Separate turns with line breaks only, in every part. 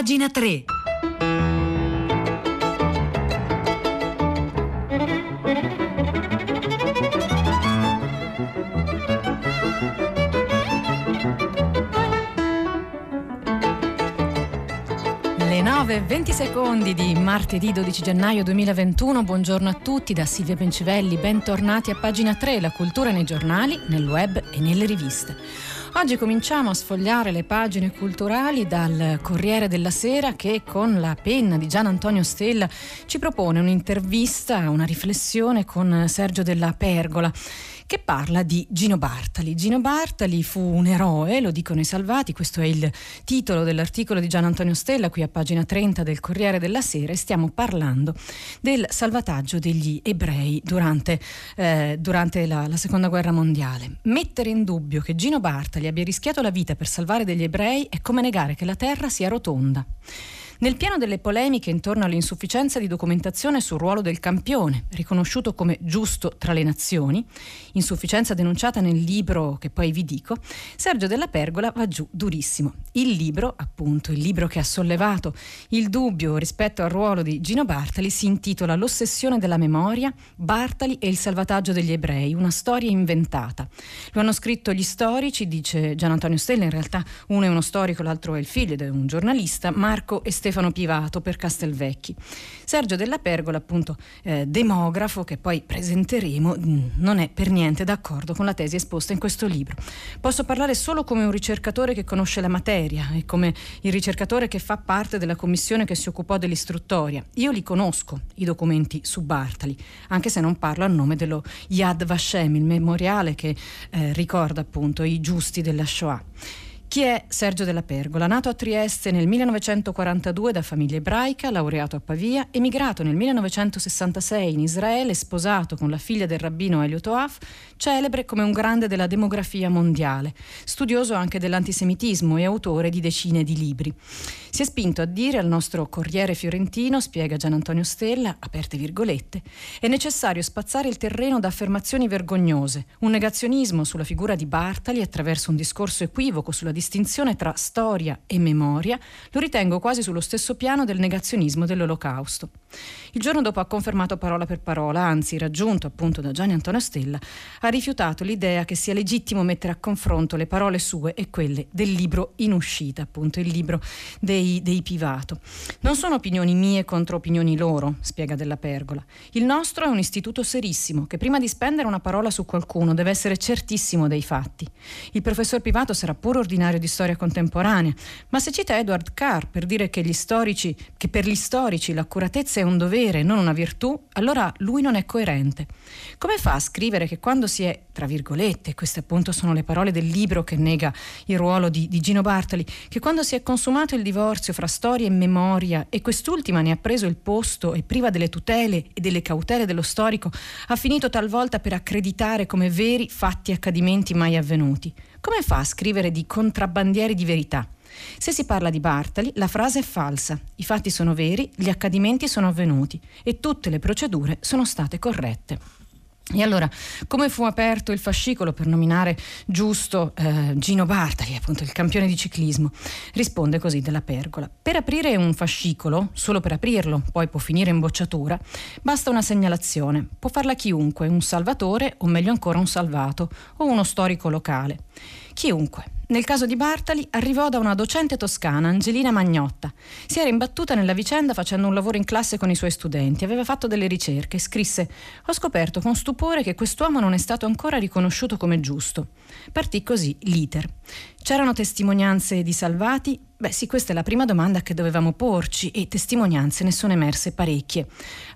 pagina 3. Le 9 e 20 secondi di martedì 12 gennaio 2021. Buongiorno a tutti da Silvia Bencivelli. Bentornati a pagina 3, la cultura nei giornali, nel web e nelle riviste. Oggi cominciamo a sfogliare le pagine culturali dal Corriere della Sera che con la penna di Gian Antonio Stella ci propone un'intervista, una riflessione con Sergio della Pergola che parla di Gino Bartali. Gino Bartali fu un eroe, lo dicono i salvati, questo è il titolo dell'articolo di Gian Antonio Stella qui a pagina 30 del Corriere della Sera e stiamo parlando del salvataggio degli ebrei durante, eh, durante la, la Seconda Guerra Mondiale. Mettere in dubbio che Gino Bartali abbia rischiato la vita per salvare degli ebrei è come negare che la terra sia rotonda. Nel piano delle polemiche intorno all'insufficienza di documentazione sul ruolo del campione, riconosciuto come giusto tra le nazioni, insufficienza denunciata nel libro che poi vi dico, Sergio della Pergola va giù durissimo. Il libro, appunto, il libro che ha sollevato il dubbio rispetto al ruolo di Gino Bartali si intitola L'ossessione della memoria, Bartali e il salvataggio degli ebrei, una storia inventata. Lo hanno scritto gli storici, dice Gian Antonio Stella, in realtà uno è uno storico, l'altro è il figlio ed è un giornalista, Marco e Stefano Pivato per Castelvecchi. Sergio della Pergola, appunto eh, demografo che poi presenteremo, mm, non è per niente d'accordo con la tesi esposta in questo libro. Posso parlare solo come un ricercatore che conosce la materia e come il ricercatore che fa parte della commissione che si occupò dell'istruttoria. Io li conosco, i documenti su Bartali, anche se non parlo a nome dello Yad Vashem, il memoriale che eh, ricorda appunto i giusti della Shoah. Chi è Sergio della Pergola? Nato a Trieste nel 1942 da famiglia ebraica, laureato a Pavia, emigrato nel 1966 in Israele, sposato con la figlia del rabbino Elio Toaf, celebre come un grande della demografia mondiale, studioso anche dell'antisemitismo e autore di decine di libri. Si è spinto a dire al nostro Corriere Fiorentino, spiega Gian Antonio Stella, aperte virgolette, è necessario spazzare il terreno da affermazioni vergognose, un negazionismo sulla figura di Bartali attraverso un discorso equivoco sulla distinzione tra storia e memoria, lo ritengo quasi sullo stesso piano del negazionismo dell'Olocausto. Il giorno dopo ha confermato parola per parola, anzi raggiunto appunto da Gianni Antonio Stella, ha rifiutato l'idea che sia legittimo mettere a confronto le parole sue e quelle del libro in uscita, appunto il libro dei, dei Pivato. Non sono opinioni mie contro opinioni loro, spiega Della Pergola. Il nostro è un istituto serissimo che prima di spendere una parola su qualcuno deve essere certissimo dei fatti. Il professor Pivato sarà pure ordinario di storia contemporanea, ma se cita Edward Carr per dire che, storici, che per gli storici l'accuratezza è un dovere, non una virtù, allora lui non è coerente. Come fa a scrivere che quando si è, tra virgolette, queste appunto sono le parole del libro che nega il ruolo di, di Gino Bartali, che quando si è consumato il divorzio fra storia e memoria e quest'ultima ne ha preso il posto e priva delle tutele e delle cautele dello storico, ha finito talvolta per accreditare come veri fatti e accadimenti mai avvenuti? Come fa a scrivere di contrabbandieri di verità? Se si parla di Bartali, la frase è falsa, i fatti sono veri, gli accadimenti sono avvenuti e tutte le procedure sono state corrette. E allora, come fu aperto il fascicolo per nominare giusto eh, Gino Bartali, appunto il campione di ciclismo? Risponde così della Pergola. Per aprire un fascicolo, solo per aprirlo, poi può finire in bocciatura, basta una segnalazione. Può farla chiunque, un salvatore o meglio ancora un salvato o uno storico locale. Chiunque. Nel caso di Bartali arrivò da una docente toscana, Angelina Magnotta. Si era imbattuta nella vicenda facendo un lavoro in classe con i suoi studenti, aveva fatto delle ricerche e scrisse Ho scoperto con stupore che quest'uomo non è stato ancora riconosciuto come giusto. Partì così l'iter. C'erano testimonianze di salvati? Beh sì, questa è la prima domanda che dovevamo porci e testimonianze ne sono emerse parecchie,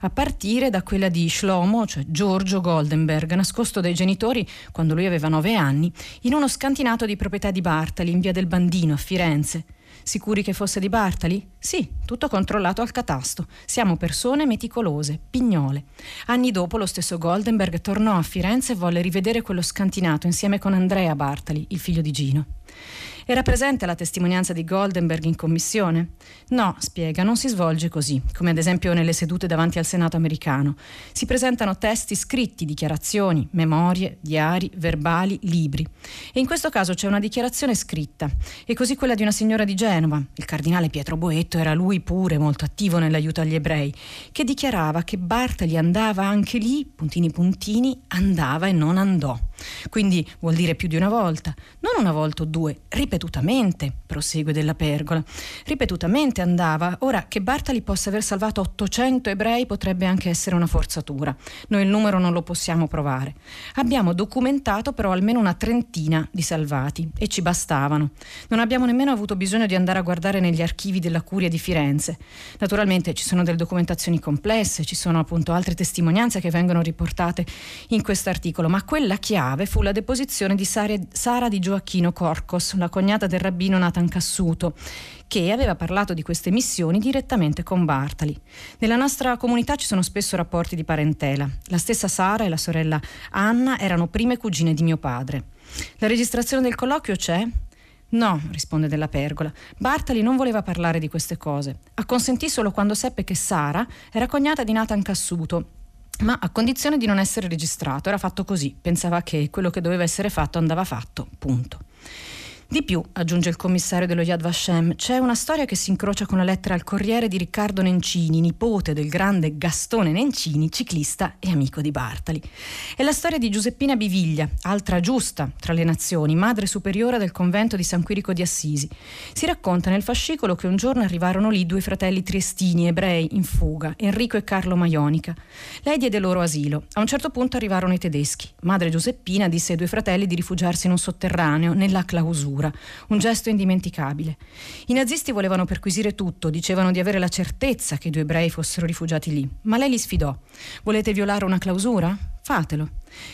a partire da quella di Shlomo, cioè Giorgio Goldenberg, nascosto dai genitori quando lui aveva nove anni, in uno scantinato di proprietà di Bartali in via del Bandino a Firenze. Sicuri che fosse di Bartali? Sì, tutto controllato al catasto. Siamo persone meticolose, pignole. Anni dopo lo stesso Goldenberg tornò a Firenze e volle rivedere quello scantinato insieme con Andrea Bartali, il figlio di Gino. Era presente la testimonianza di Goldenberg in commissione? No, spiega, non si svolge così, come ad esempio nelle sedute davanti al Senato americano. Si presentano testi scritti, dichiarazioni, memorie, diari, verbali, libri. E in questo caso c'è una dichiarazione scritta, e così quella di una signora di Genova, il cardinale Pietro Boetto era lui pure molto attivo nell'aiuto agli ebrei, che dichiarava che Bartali andava anche lì, puntini puntini, andava e non andò. Quindi vuol dire più di una volta, non una volta o due, ripetutamente, prosegue della pergola. Ripetutamente andava. Ora che Bartali possa aver salvato 800 ebrei potrebbe anche essere una forzatura. Noi il numero non lo possiamo provare. Abbiamo documentato però almeno una trentina di salvati e ci bastavano. Non abbiamo nemmeno avuto bisogno di andare a guardare negli archivi della Curia di Firenze. Naturalmente ci sono delle documentazioni complesse, ci sono appunto altre testimonianze che vengono riportate in questo articolo, ma quella chiave fu la deposizione di Sara di Gioacchino Corcos, la cognata del rabbino Nathan Cassuto, che aveva parlato di queste missioni direttamente con Bartali. Nella nostra comunità ci sono spesso rapporti di parentela. La stessa Sara e la sorella Anna erano prime cugine di mio padre. La registrazione del colloquio c'è? No, risponde della pergola. Bartali non voleva parlare di queste cose. Acconsentì solo quando seppe che Sara era cognata di Nathan Cassuto ma a condizione di non essere registrato. Era fatto così, pensava che quello che doveva essere fatto andava fatto, punto. Di più, aggiunge il commissario dello Yad Vashem, c'è una storia che si incrocia con la lettera al Corriere di Riccardo Nencini, nipote del grande Gastone Nencini, ciclista e amico di Bartali. È la storia di Giuseppina Biviglia, altra giusta tra le nazioni, madre superiora del convento di San Quirico di Assisi. Si racconta nel fascicolo che un giorno arrivarono lì due fratelli triestini, ebrei, in fuga, Enrico e Carlo Maionica. Lei diede loro asilo. A un certo punto arrivarono i tedeschi. Madre Giuseppina disse ai due fratelli di rifugiarsi in un sotterraneo, nella clausura paura, un gesto indimenticabile. I nazisti volevano perquisire tutto, dicevano di avere la certezza che i due ebrei fossero rifugiati lì, ma lei li sfidò. Volete violare una clausura? Fatelo.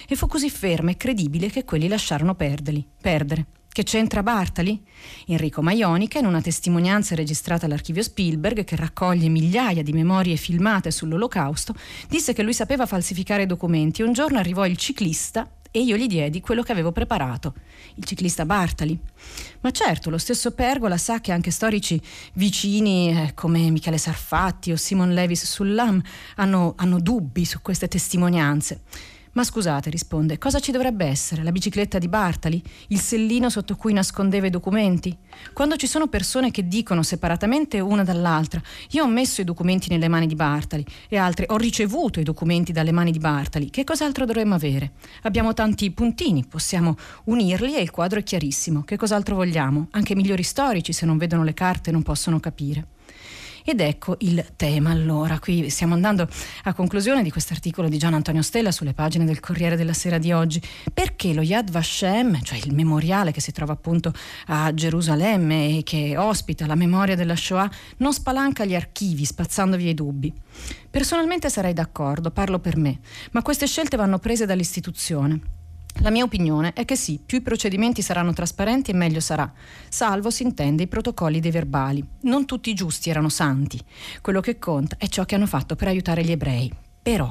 E fu così ferma e credibile che quelli lasciarono perderli, perdere. Che c'entra Bartali? Enrico Maionica, in una testimonianza registrata all'archivio Spielberg, che raccoglie migliaia di memorie filmate sull'olocausto, disse che lui sapeva falsificare documenti. Un giorno arrivò il ciclista e io gli diedi quello che avevo preparato, il ciclista Bartali. Ma certo, lo stesso Pergola sa che anche storici vicini eh, come Michele Sarfatti o Simon Levis Sullam hanno, hanno dubbi su queste testimonianze. Ma scusate, risponde, cosa ci dovrebbe essere? La bicicletta di Bartali? Il sellino sotto cui nascondeva i documenti? Quando ci sono persone che dicono separatamente una dall'altra, io ho messo i documenti nelle mani di Bartali e altre ho ricevuto i documenti dalle mani di Bartali, che cos'altro dovremmo avere? Abbiamo tanti puntini, possiamo unirli e il quadro è chiarissimo. Che cos'altro vogliamo? Anche i migliori storici, se non vedono le carte, non possono capire. Ed ecco il tema allora, qui stiamo andando a conclusione di questo articolo di Gian Antonio Stella sulle pagine del Corriere della Sera di oggi, perché lo Yad Vashem, cioè il memoriale che si trova appunto a Gerusalemme e che ospita la memoria della Shoah, non spalanca gli archivi spazzando via i dubbi. Personalmente sarei d'accordo, parlo per me, ma queste scelte vanno prese dall'istituzione. La mia opinione è che sì, più i procedimenti saranno trasparenti e meglio sarà, salvo si intende i protocolli dei verbali. Non tutti i giusti erano santi. Quello che conta è ciò che hanno fatto per aiutare gli ebrei. Però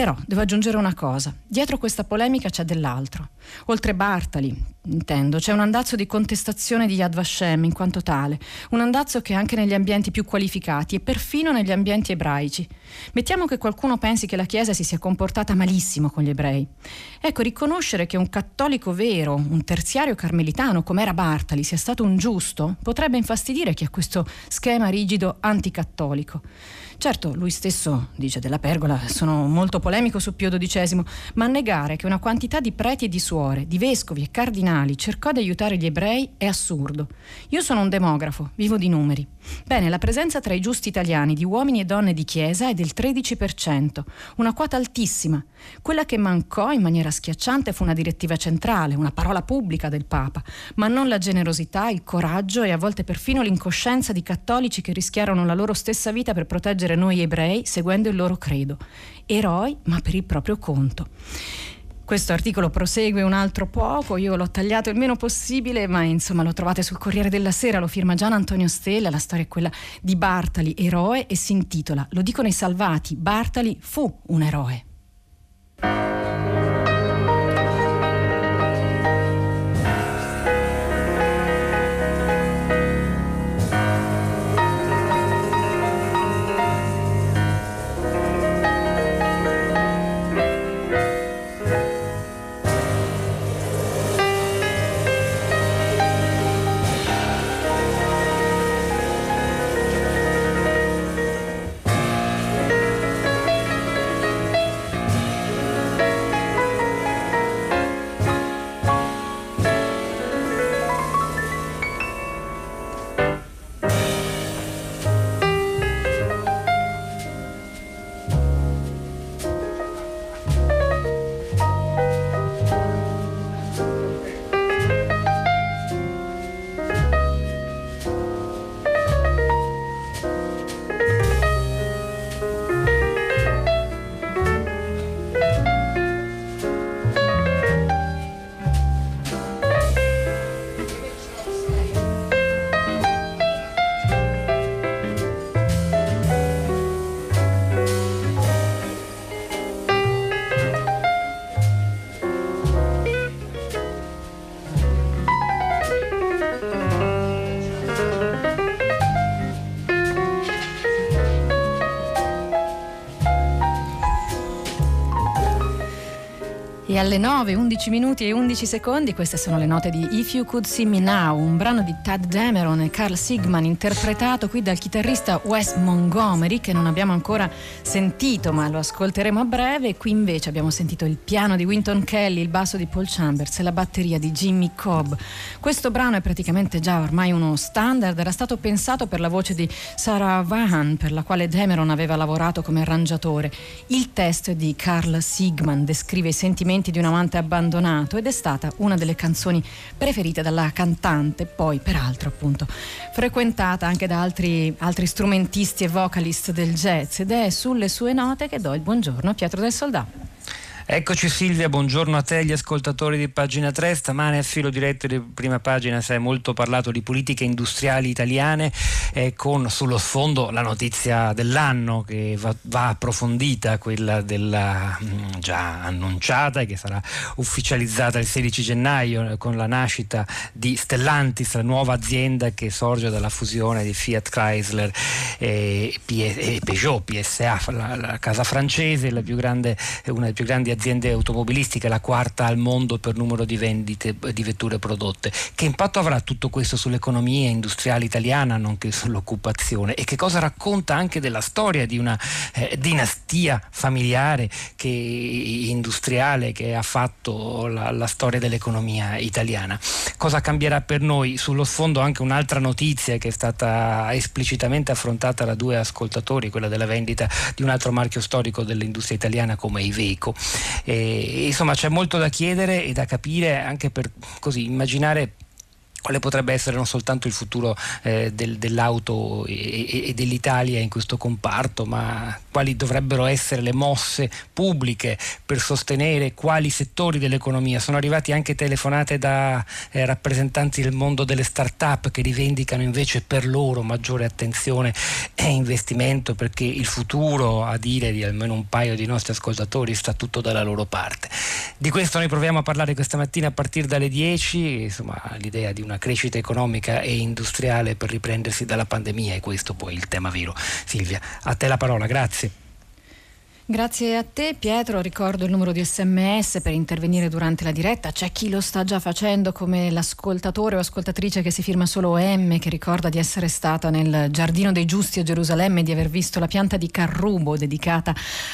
però devo aggiungere una cosa, dietro questa polemica c'è dell'altro. Oltre Bartali, intendo, c'è un andazzo di contestazione di Yad Vashem in quanto tale, un andazzo che anche negli ambienti più qualificati e perfino negli ambienti ebraici. Mettiamo che qualcuno pensi che la Chiesa si sia comportata malissimo con gli ebrei. Ecco, riconoscere che un cattolico vero, un terziario carmelitano come era Bartali, sia stato un giusto, potrebbe infastidire chi ha questo schema rigido anticattolico. Certo, lui stesso, dice della Pergola, sono molto polemico su Pio XII, ma negare che una quantità di preti e di suore, di vescovi e cardinali cercò di aiutare gli ebrei è assurdo. Io sono un demografo, vivo di numeri. Bene, la presenza tra i giusti italiani di uomini e donne di chiesa è del 13%, una quota altissima. Quella che mancò in maniera schiacciante fu una direttiva centrale, una parola pubblica del Papa, ma non la generosità, il coraggio e a volte perfino l'incoscienza di cattolici che rischiarono la loro stessa vita per proteggere noi ebrei seguendo il loro credo. Eroi, ma per il proprio conto. Questo articolo prosegue un altro poco, io l'ho tagliato il meno possibile, ma insomma lo trovate sul Corriere della Sera, lo firma Gian Antonio Stella, la storia è quella di Bartali, eroe, e si intitola Lo dicono i salvati, Bartali fu un eroe. Alle 9, 11 minuti e 11 secondi, queste sono le note di If You Could See Me Now, un brano di Tad Dameron e Carl Sigman interpretato qui dal chitarrista Wes Montgomery che non abbiamo ancora sentito ma lo ascolteremo a breve. Qui invece abbiamo sentito il piano di Winton Kelly, il basso di Paul Chambers e la batteria di Jimmy Cobb. Questo brano è praticamente già ormai uno standard, era stato pensato per la voce di Sarah Vaughan per la quale Dameron aveva lavorato come arrangiatore. Il testo è di Carl Sigman, descrive i sentimenti di un amante abbandonato ed è stata una delle canzoni preferite dalla cantante, poi peraltro appunto frequentata anche da altri, altri strumentisti e vocalist del jazz ed è sulle sue note che do il buongiorno a Pietro del Soldato.
Eccoci Silvia, buongiorno a te, gli ascoltatori di pagina 3. Stamane a filo diretto di prima pagina si è molto parlato di politiche industriali italiane eh, con sullo sfondo la notizia dell'anno che va, va approfondita, quella della, mh, mm, già annunciata e che sarà ufficializzata il 16 gennaio eh, con la nascita di Stellantis, la nuova azienda che sorge dalla fusione di Fiat Chrysler e, e Peugeot, PSA, la, la casa francese, la grande, una delle più grandi aziende aziende automobilistiche, la quarta al mondo per numero di vendite di vetture prodotte. Che impatto avrà tutto questo sull'economia industriale italiana, nonché sull'occupazione? E che cosa racconta anche della storia di una eh, dinastia familiare che, industriale che ha fatto la, la storia dell'economia italiana? Cosa cambierà per noi? Sullo sfondo anche un'altra notizia che è stata esplicitamente affrontata da due ascoltatori, quella della vendita di un altro marchio storico dell'industria italiana come Iveco. E, insomma c'è molto da chiedere e da capire anche per così immaginare quale potrebbe essere non soltanto il futuro eh, del, dell'auto e, e, dell'Italia in questo comparto, ma quali dovrebbero essere le mosse pubbliche per sostenere quali settori dell'economia. Sono arrivati anche telefonate da eh, rappresentanti del mondo delle start-up che rivendicano invece per loro maggiore attenzione e investimento perché il futuro, a dire di almeno un paio di nostri ascoltatori, sta tutto dalla loro parte. Di questo noi proviamo a parlare questa mattina a partire dalle 10, insomma l'idea di una crescita economica e industriale per riprendersi dalla pandemia e questo poi il tema vero. Silvia, a te la parola, grazie.
Grazie a te Pietro, ricordo il numero di sms per intervenire durante la diretta, c'è chi lo sta già facendo come l'ascoltatore o ascoltatrice che si firma solo M che ricorda di essere stata nel Giardino dei Giusti a Gerusalemme e di aver visto la pianta di Carrubo dedicata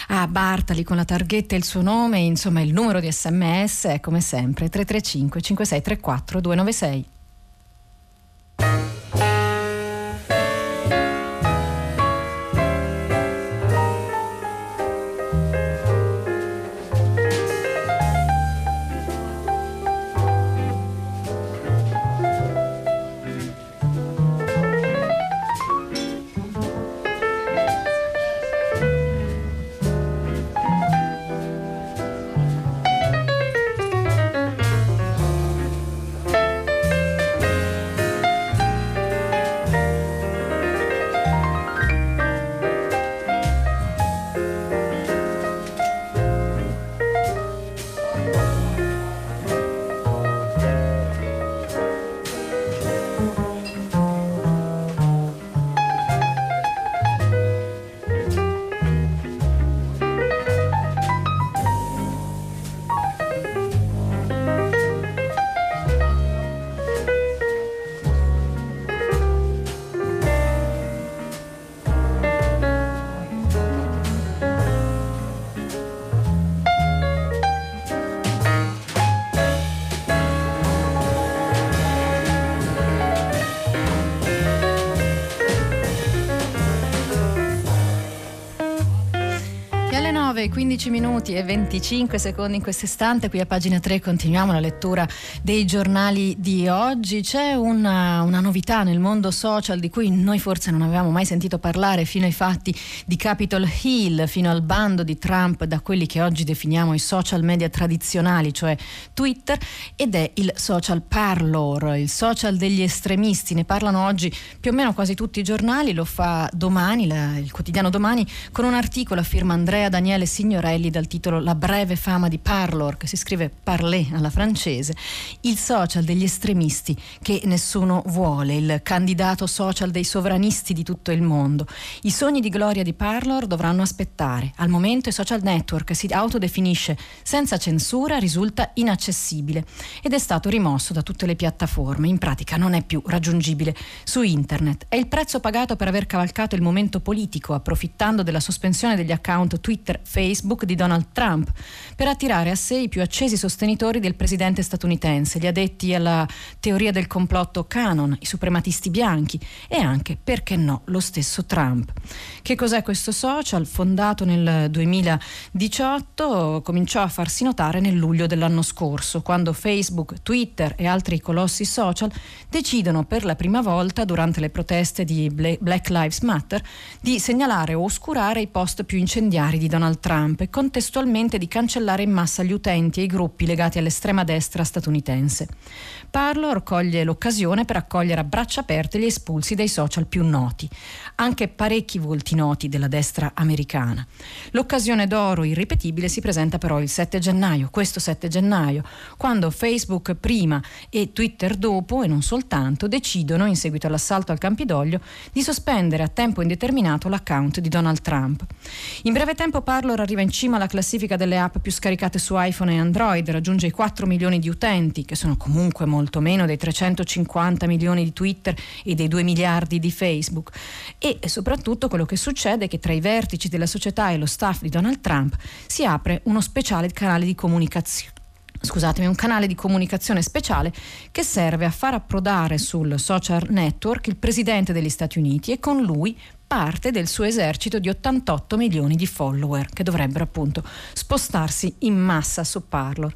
a Bartali con la targhetta e il suo nome, insomma il numero di sms è come sempre 335 5634 296. Alle 9, 15 minuti e 25 secondi in questo istante, qui a pagina 3 continuiamo la lettura dei giornali di oggi. C'è una, una, novità nel mondo social di cui noi forse non avevamo mai sentito parlare fino ai fatti di Capitol Hill, fino al bando di Trump da quelli che oggi definiamo i social media tradizionali, cioè Twitter, ed è il social parlor, il social degli estremisti. Ne parlano oggi più o meno quasi tutti i giornali, lo fa domani, la, il quotidiano domani, con un articolo a firma Andrea Daniele Signorelli dal titolo La breve fama di Parlor, che si scrive parler alla francese, il social degli estremisti che nessuno vuole, il candidato social dei sovranisti di tutto il mondo. I sogni di gloria di Parlor dovranno aspettare. Al momento il social network si autodefinisce senza censura, risulta inaccessibile ed è stato rimosso da tutte le piattaforme. In pratica non è più raggiungibile su internet. È il prezzo pagato per aver cavalcato il momento politico, approfittando della sospensione degli account Twitter, Facebook di Donald Trump, per attirare a sé i più accesi sostenitori del presidente statunitense, gli addetti alla teoria del complotto canon, i suprematisti bianchi e anche, perché no, lo stesso Trump. Che cos'è questo social? Fondato nel 2018, cominciò a farsi notare nel luglio dell'anno scorso, quando Facebook, Twitter e altri colossi social decidono per la prima volta durante le proteste di Black Lives Matter di segnalare o oscurare i post più incendiari di Donald Trump e contestualmente di cancellare in massa gli utenti e i gruppi legati all'estrema destra statunitense. Parlor coglie l'occasione per accogliere a braccia aperte gli espulsi dai social più noti, anche parecchi volti noti della destra americana. L'occasione d'oro irripetibile si presenta però il 7 gennaio, questo 7 gennaio, quando Facebook prima e Twitter dopo, e non soltanto, decidono, in seguito all'assalto al Campidoglio, di sospendere a tempo indeterminato l'account di Donald Trump. In breve tempo Parlor arriva in cima alla classifica delle app più scaricate su iPhone e Android, raggiunge i 4 milioni di utenti, che sono comunque molto meno dei 350 milioni di Twitter e dei 2 miliardi di Facebook. E soprattutto quello che succede è che tra i vertici della società e lo staff di Donald Trump si apre uno speciale canale di comunicazione scusatemi, un canale di comunicazione speciale che serve a far approdare sul social network il presidente degli Stati Uniti e con lui parte del suo esercito di 88 milioni di follower che dovrebbero appunto spostarsi in massa su Parlor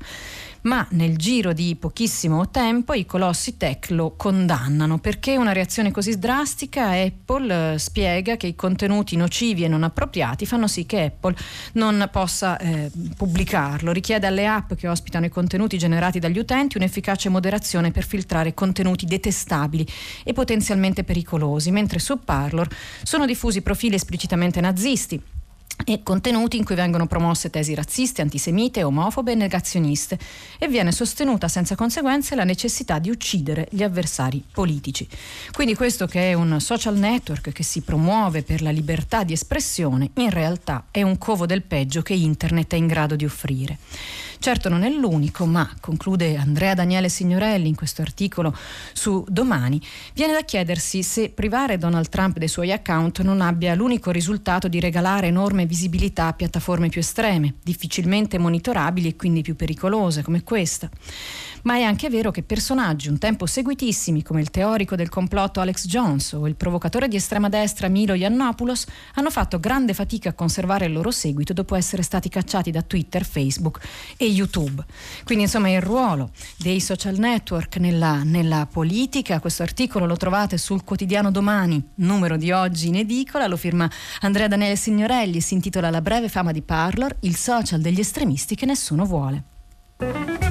ma nel giro di pochissimo tempo i colossi tech lo condannano. Perché una reazione così drastica? Apple eh, spiega che i contenuti nocivi e non appropriati fanno sì che Apple non possa eh, pubblicarlo. Richiede alle app che ospitano i contenuti generati dagli utenti un'efficace moderazione per filtrare contenuti detestabili e potenzialmente pericolosi, mentre su Parlor sono diffusi profili esplicitamente nazisti e contenuti in cui vengono promosse tesi razziste, antisemite, omofobe e negazioniste e viene sostenuta senza conseguenze la necessità di uccidere gli avversari politici. Quindi questo che è un social network che si promuove per la libertà di espressione in realtà è un covo del peggio che internet è in grado di offrire. Certo non è l'unico, ma, conclude Andrea Daniele Signorelli in questo articolo su Domani, viene da chiedersi se privare Donald Trump dei suoi account non abbia l'unico risultato di regalare enorme visibilità a piattaforme più estreme, difficilmente monitorabili e quindi più pericolose come questa ma è anche vero che personaggi un tempo seguitissimi come il teorico del complotto Alex Jones o il provocatore di estrema destra Milo Yiannopoulos hanno fatto grande fatica a conservare il loro seguito dopo essere stati cacciati da Twitter, Facebook e YouTube. Quindi insomma il ruolo dei social network nella, nella politica, questo articolo lo trovate sul quotidiano Domani, numero di oggi in edicola, lo firma Andrea Daniele Signorelli, si intitola La breve fama di Parlor, il social degli estremisti che nessuno vuole.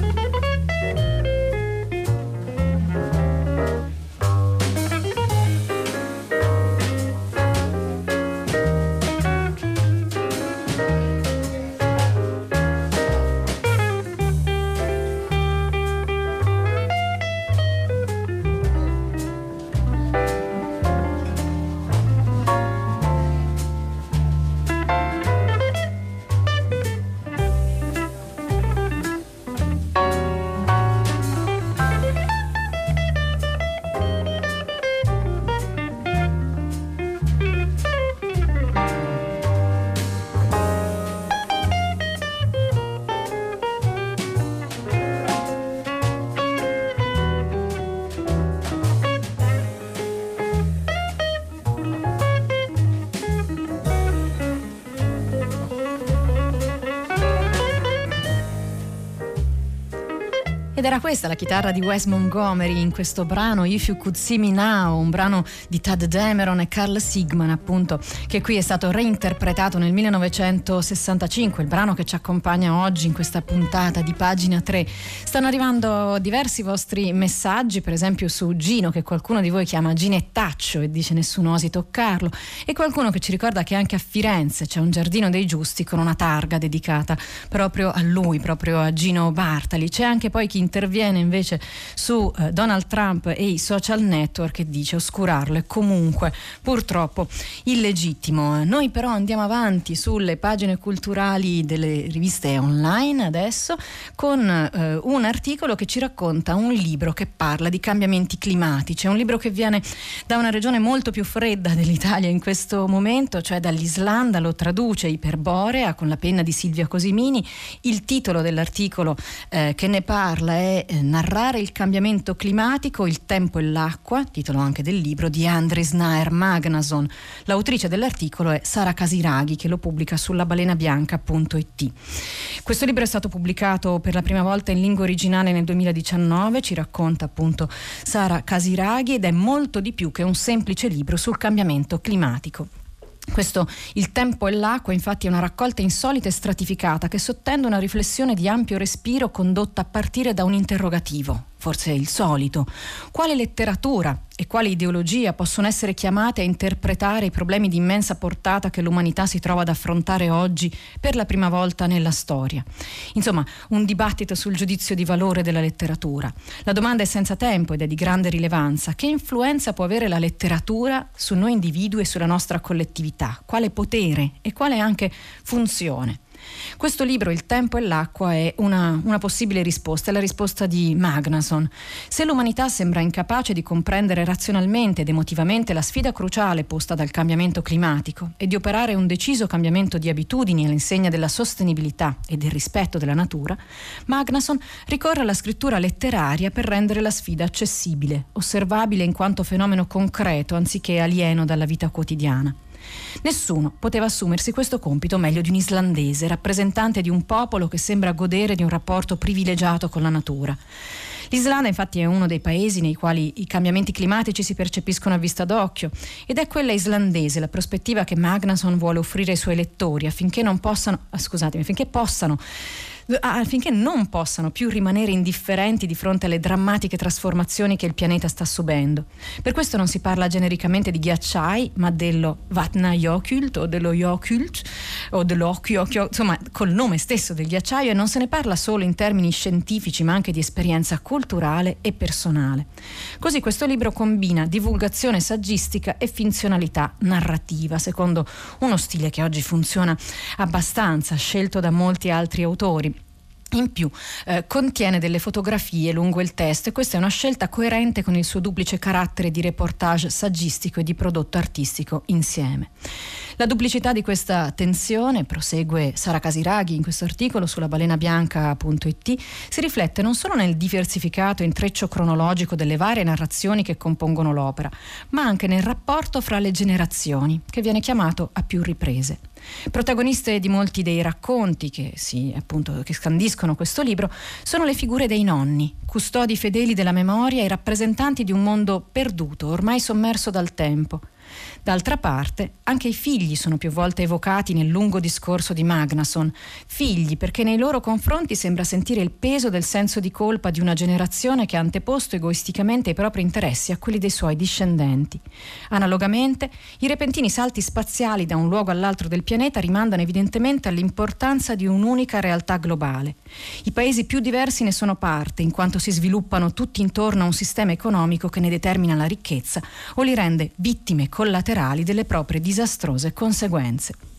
Ed era questa la chitarra di Wes Montgomery in questo brano If You Could See Me Now, un brano di Tad Dameron e Carl Sigman, appunto, che qui è stato reinterpretato nel 1965, il brano che ci accompagna oggi in questa puntata di pagina 3. Stanno arrivando diversi vostri messaggi, per esempio su Gino, che qualcuno di voi chiama Ginettaccio e dice nessun osi toccarlo, e qualcuno che ci ricorda che anche a Firenze c'è un giardino dei giusti con una targa dedicata proprio a lui, proprio a Gino Bartali. C'è anche poi chi interviene invece su eh, Donald Trump e i social network e dice oscurarlo è comunque purtroppo illegittimo. Noi però andiamo avanti sulle pagine culturali delle riviste online adesso con eh, un articolo che ci racconta un libro che parla di cambiamenti climatici. È un libro che viene da una regione molto più fredda dell'Italia in questo momento, cioè dall'Islanda, lo traduce Iperborea con la penna di Silvia Cosimini. Il titolo dell'articolo eh, che ne parla è eh, Narrare il cambiamento climatico, il tempo e l'acqua, titolo anche del libro di Andres Naer Magnason. L'autrice dell'articolo è Sara Casiraghi che lo pubblica sulla balenabianca.it. Questo libro è stato pubblicato per la prima volta in lingua originale nel 2019, ci racconta appunto Sara Casiraghi ed è molto di più che un semplice libro sul cambiamento climatico. Questo Il tempo e l'acqua infatti è una raccolta insolita e stratificata che sottende una riflessione di ampio respiro condotta a partire da un interrogativo forse il solito. Quale letteratura e quale ideologia possono essere chiamate a interpretare i problemi di immensa portata che l'umanità si trova ad affrontare oggi per la prima volta nella storia? Insomma, un dibattito sul giudizio di valore della letteratura. La domanda è senza tempo ed è di grande rilevanza. Che influenza può avere la letteratura su noi individui e sulla nostra collettività? Quale potere e quale anche funzione? Questo libro, Il tempo e l'acqua, è una, una possibile risposta, è la risposta di Magnason. Se l'umanità sembra incapace di comprendere razionalmente ed emotivamente la sfida cruciale posta dal cambiamento climatico e di operare un deciso cambiamento di abitudini all'insegna della sostenibilità e del rispetto della natura, Magnason ricorre alla scrittura letteraria per rendere la sfida accessibile, osservabile in quanto fenomeno concreto anziché alieno dalla vita quotidiana. Nessuno poteva assumersi questo compito meglio di un islandese, rappresentante di un popolo che sembra godere di un rapporto privilegiato con la natura. L'Islanda infatti è uno dei paesi nei quali i cambiamenti climatici si percepiscono a vista d'occhio ed è quella islandese la prospettiva che Magnason vuole offrire ai suoi lettori affinché, possano, ah, affinché possano affinché non possano più rimanere indifferenti di fronte alle drammatiche trasformazioni che il pianeta sta subendo. Per questo non si parla genericamente di ghiacciai, ma dello Vatnajökult o dello Jökult o dell'Occhio, insomma, col nome stesso del ghiacciaio e non se ne parla solo in termini scientifici, ma anche di esperienza culturale e personale. Così questo libro combina divulgazione saggistica e finzionalità narrativa, secondo uno stile che oggi funziona abbastanza, scelto da molti altri autori. In più eh, contiene delle fotografie lungo il testo e questa è una scelta coerente con il suo duplice carattere di reportage saggistico e di prodotto artistico insieme. La duplicità di questa tensione, prosegue Sara Casiraghi in questo articolo sulla balenabianca.it, si riflette non solo nel diversificato intreccio cronologico delle varie narrazioni che compongono l'opera, ma anche nel rapporto fra le generazioni, che viene chiamato a più riprese. Protagoniste di molti dei racconti che, si, appunto, che scandiscono questo libro sono le figure dei nonni, custodi fedeli della memoria e rappresentanti di un mondo perduto, ormai sommerso dal tempo D'altra parte, anche i figli sono più volte evocati nel lungo discorso di Magnason. Figli perché nei loro confronti sembra sentire il peso del senso di colpa di una generazione che ha anteposto egoisticamente i propri interessi a quelli dei suoi discendenti. Analogamente, i repentini salti spaziali da un luogo all'altro del pianeta rimandano evidentemente all'importanza di un'unica realtà globale. I paesi più diversi ne sono parte, in quanto si sviluppano tutti intorno a un sistema economico che ne determina la ricchezza o li rende vittime collaterali delle proprie disastrose conseguenze.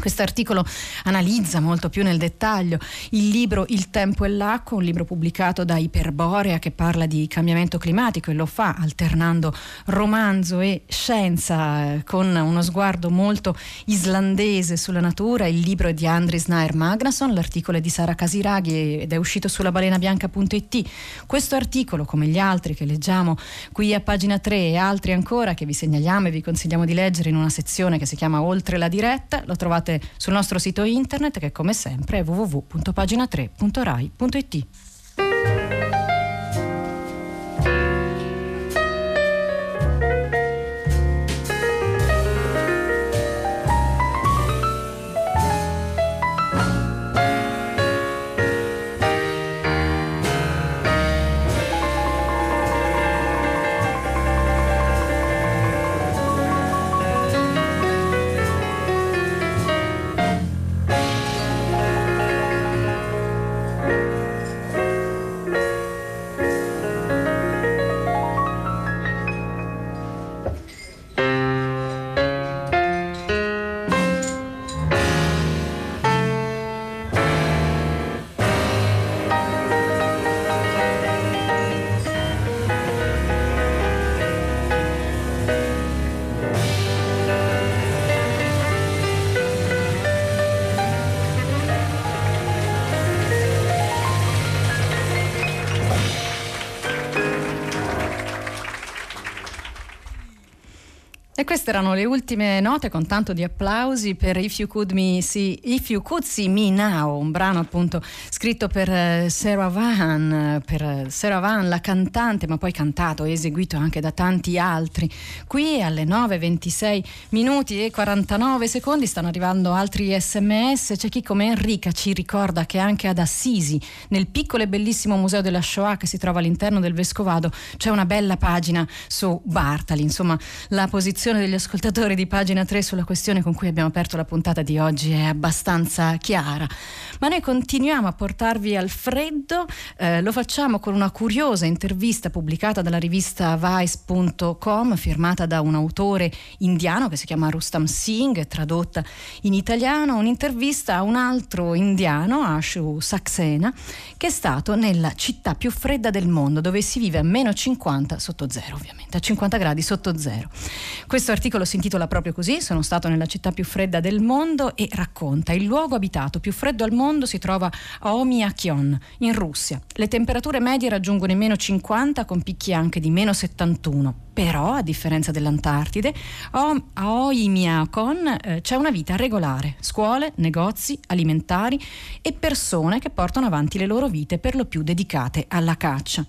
Questo articolo analizza molto più nel dettaglio il libro Il tempo e l'acqua, un libro pubblicato da Iperborea che parla di cambiamento climatico e lo fa alternando romanzo e scienza eh, con uno sguardo molto islandese sulla natura. Il libro è di Andris Nair Magnason, l'articolo è di Sara Casiraghi ed è uscito sulla balenabianca.it. Questo articolo, come gli altri che leggiamo qui a pagina 3 e altri ancora che vi segnaliamo e vi consigliamo di leggere in una sezione che si chiama Oltre la diretta, lo trovate trovate sul nostro sito internet che come sempre è www.pagina3.rai.it. queste erano le ultime note con tanto di applausi per If You Could, Me See, If you Could See Me Now, un brano appunto scritto per eh, Sarah Vaughan, per Sarah Vaughan, la cantante, ma poi cantato e eseguito anche da tanti altri. Qui alle 9.26 minuti e 49 secondi stanno arrivando altri sms. C'è chi come Enrica ci ricorda che anche ad Assisi, nel piccolo e bellissimo museo della Shoah che si trova all'interno del Vescovado, c'è una bella pagina su Bartali. Insomma, la posizione posizione degli ascoltatori di pagina 3 sulla questione con cui abbiamo aperto la puntata di oggi è abbastanza chiara. Ma noi continuiamo a portarvi al freddo, eh, lo facciamo con una curiosa intervista pubblicata dalla rivista Vice.com, firmata da un autore indiano che si chiama Rustam Singh, tradotta in italiano, un'intervista a un altro indiano, Ashu Saxena, che è stato nella città più fredda del mondo, dove si vive a meno 50 sotto zero, ovviamente, a 50 gradi sotto zero. Questo articolo si intitola proprio così, sono stato nella città più fredda del mondo e racconta il luogo abitato più freddo al mondo si trova a Omiakyon, in Russia. Le temperature medie raggiungono i meno 50 con picchi anche di meno 71 però a differenza dell'Antartide a Oimiakon eh, c'è una vita regolare, scuole, negozi, alimentari e persone che portano avanti le loro vite per lo più dedicate alla caccia.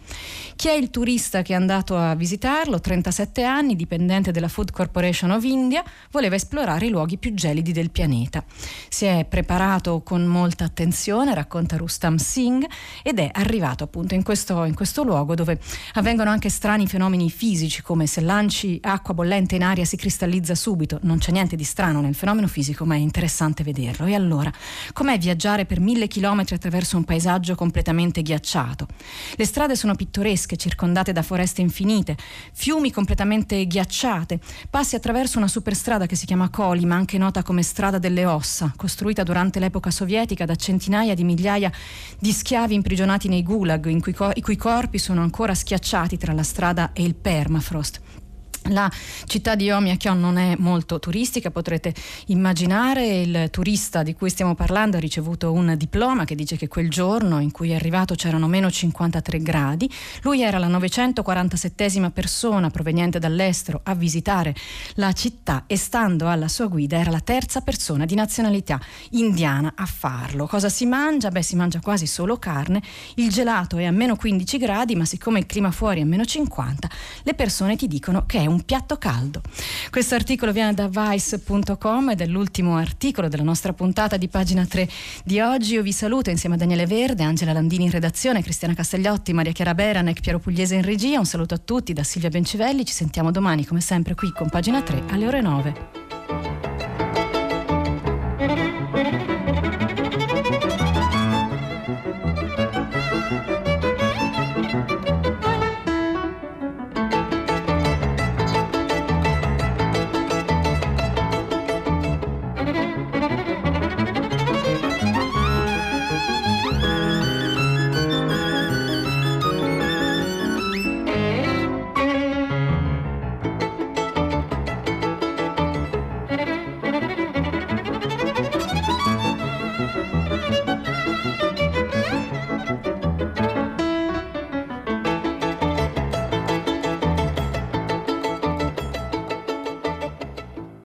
Chi è il turista che è andato a visitarlo, 37 anni, dipendente della Food Corporation of India, voleva esplorare i luoghi più gelidi del pianeta. Si è preparato con molta attenzione, racconta Rustam Singh, ed è arrivato appunto in questo, in questo luogo dove avvengono anche strani fenomeni fisici come come se lanci acqua bollente in aria si cristallizza subito. Non c'è niente di strano nel fenomeno fisico, ma è interessante vederlo. E allora, com'è viaggiare per mille chilometri attraverso un paesaggio completamente ghiacciato? Le strade sono pittoresche, circondate da foreste infinite, fiumi completamente ghiacciate. Passi attraverso una superstrada che si chiama Coli, ma anche nota come Strada delle Ossa, costruita durante l'epoca sovietica da centinaia di migliaia di schiavi imprigionati nei gulag, cui co- i cui corpi sono ancora schiacciati tra la strada e il permafrost. podcast. La città di Omiakyon non è molto turistica, potrete immaginare, il turista di cui stiamo parlando ha ricevuto un diploma che dice che quel giorno in cui è arrivato c'erano meno 53 gradi, lui era la 947esima persona proveniente dall'estero a visitare la città e stando alla sua guida era la terza persona di nazionalità indiana a farlo. Cosa si mangia? Beh, si mangia quasi solo carne, il gelato è a meno 15 gradi, ma siccome il clima fuori è a meno 50, le persone ti dicono che è un piatto caldo. Questo articolo viene da vice.com ed è l'ultimo articolo della nostra puntata di pagina 3 di oggi. Io vi saluto insieme a Daniele Verde, Angela Landini in redazione, Cristiana Castagliotti, Maria Chiara Beranek, Piero Pugliese in regia. Un saluto a tutti da Silvia Bencivelli. Ci sentiamo domani come sempre qui con pagina 3 alle ore 9.